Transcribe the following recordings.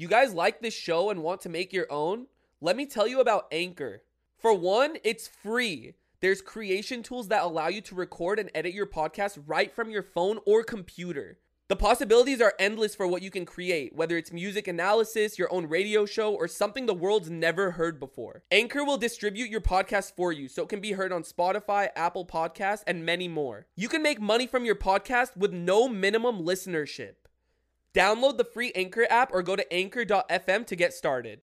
You guys like this show and want to make your own? Let me tell you about Anchor. For one, it's free. There's creation tools that allow you to record and edit your podcast right from your phone or computer. The possibilities are endless for what you can create, whether it's music analysis, your own radio show, or something the world's never heard before. Anchor will distribute your podcast for you so it can be heard on Spotify, Apple Podcasts, and many more. You can make money from your podcast with no minimum listenership. Download the free Anchor app or go to anchor.fm to get started.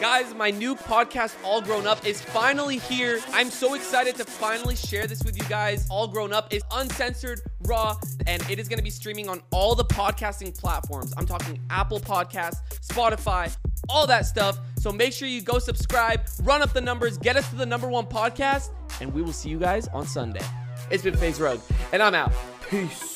Guys, my new podcast, All Grown Up, is finally here. I'm so excited to finally share this with you guys. All Grown Up is uncensored, raw, and it is going to be streaming on all the podcasting platforms. I'm talking Apple Podcasts, Spotify, all that stuff. So make sure you go subscribe, run up the numbers, get us to the number one podcast, and we will see you guys on Sunday. It's been FaZe Rogue, and I'm out. Peace.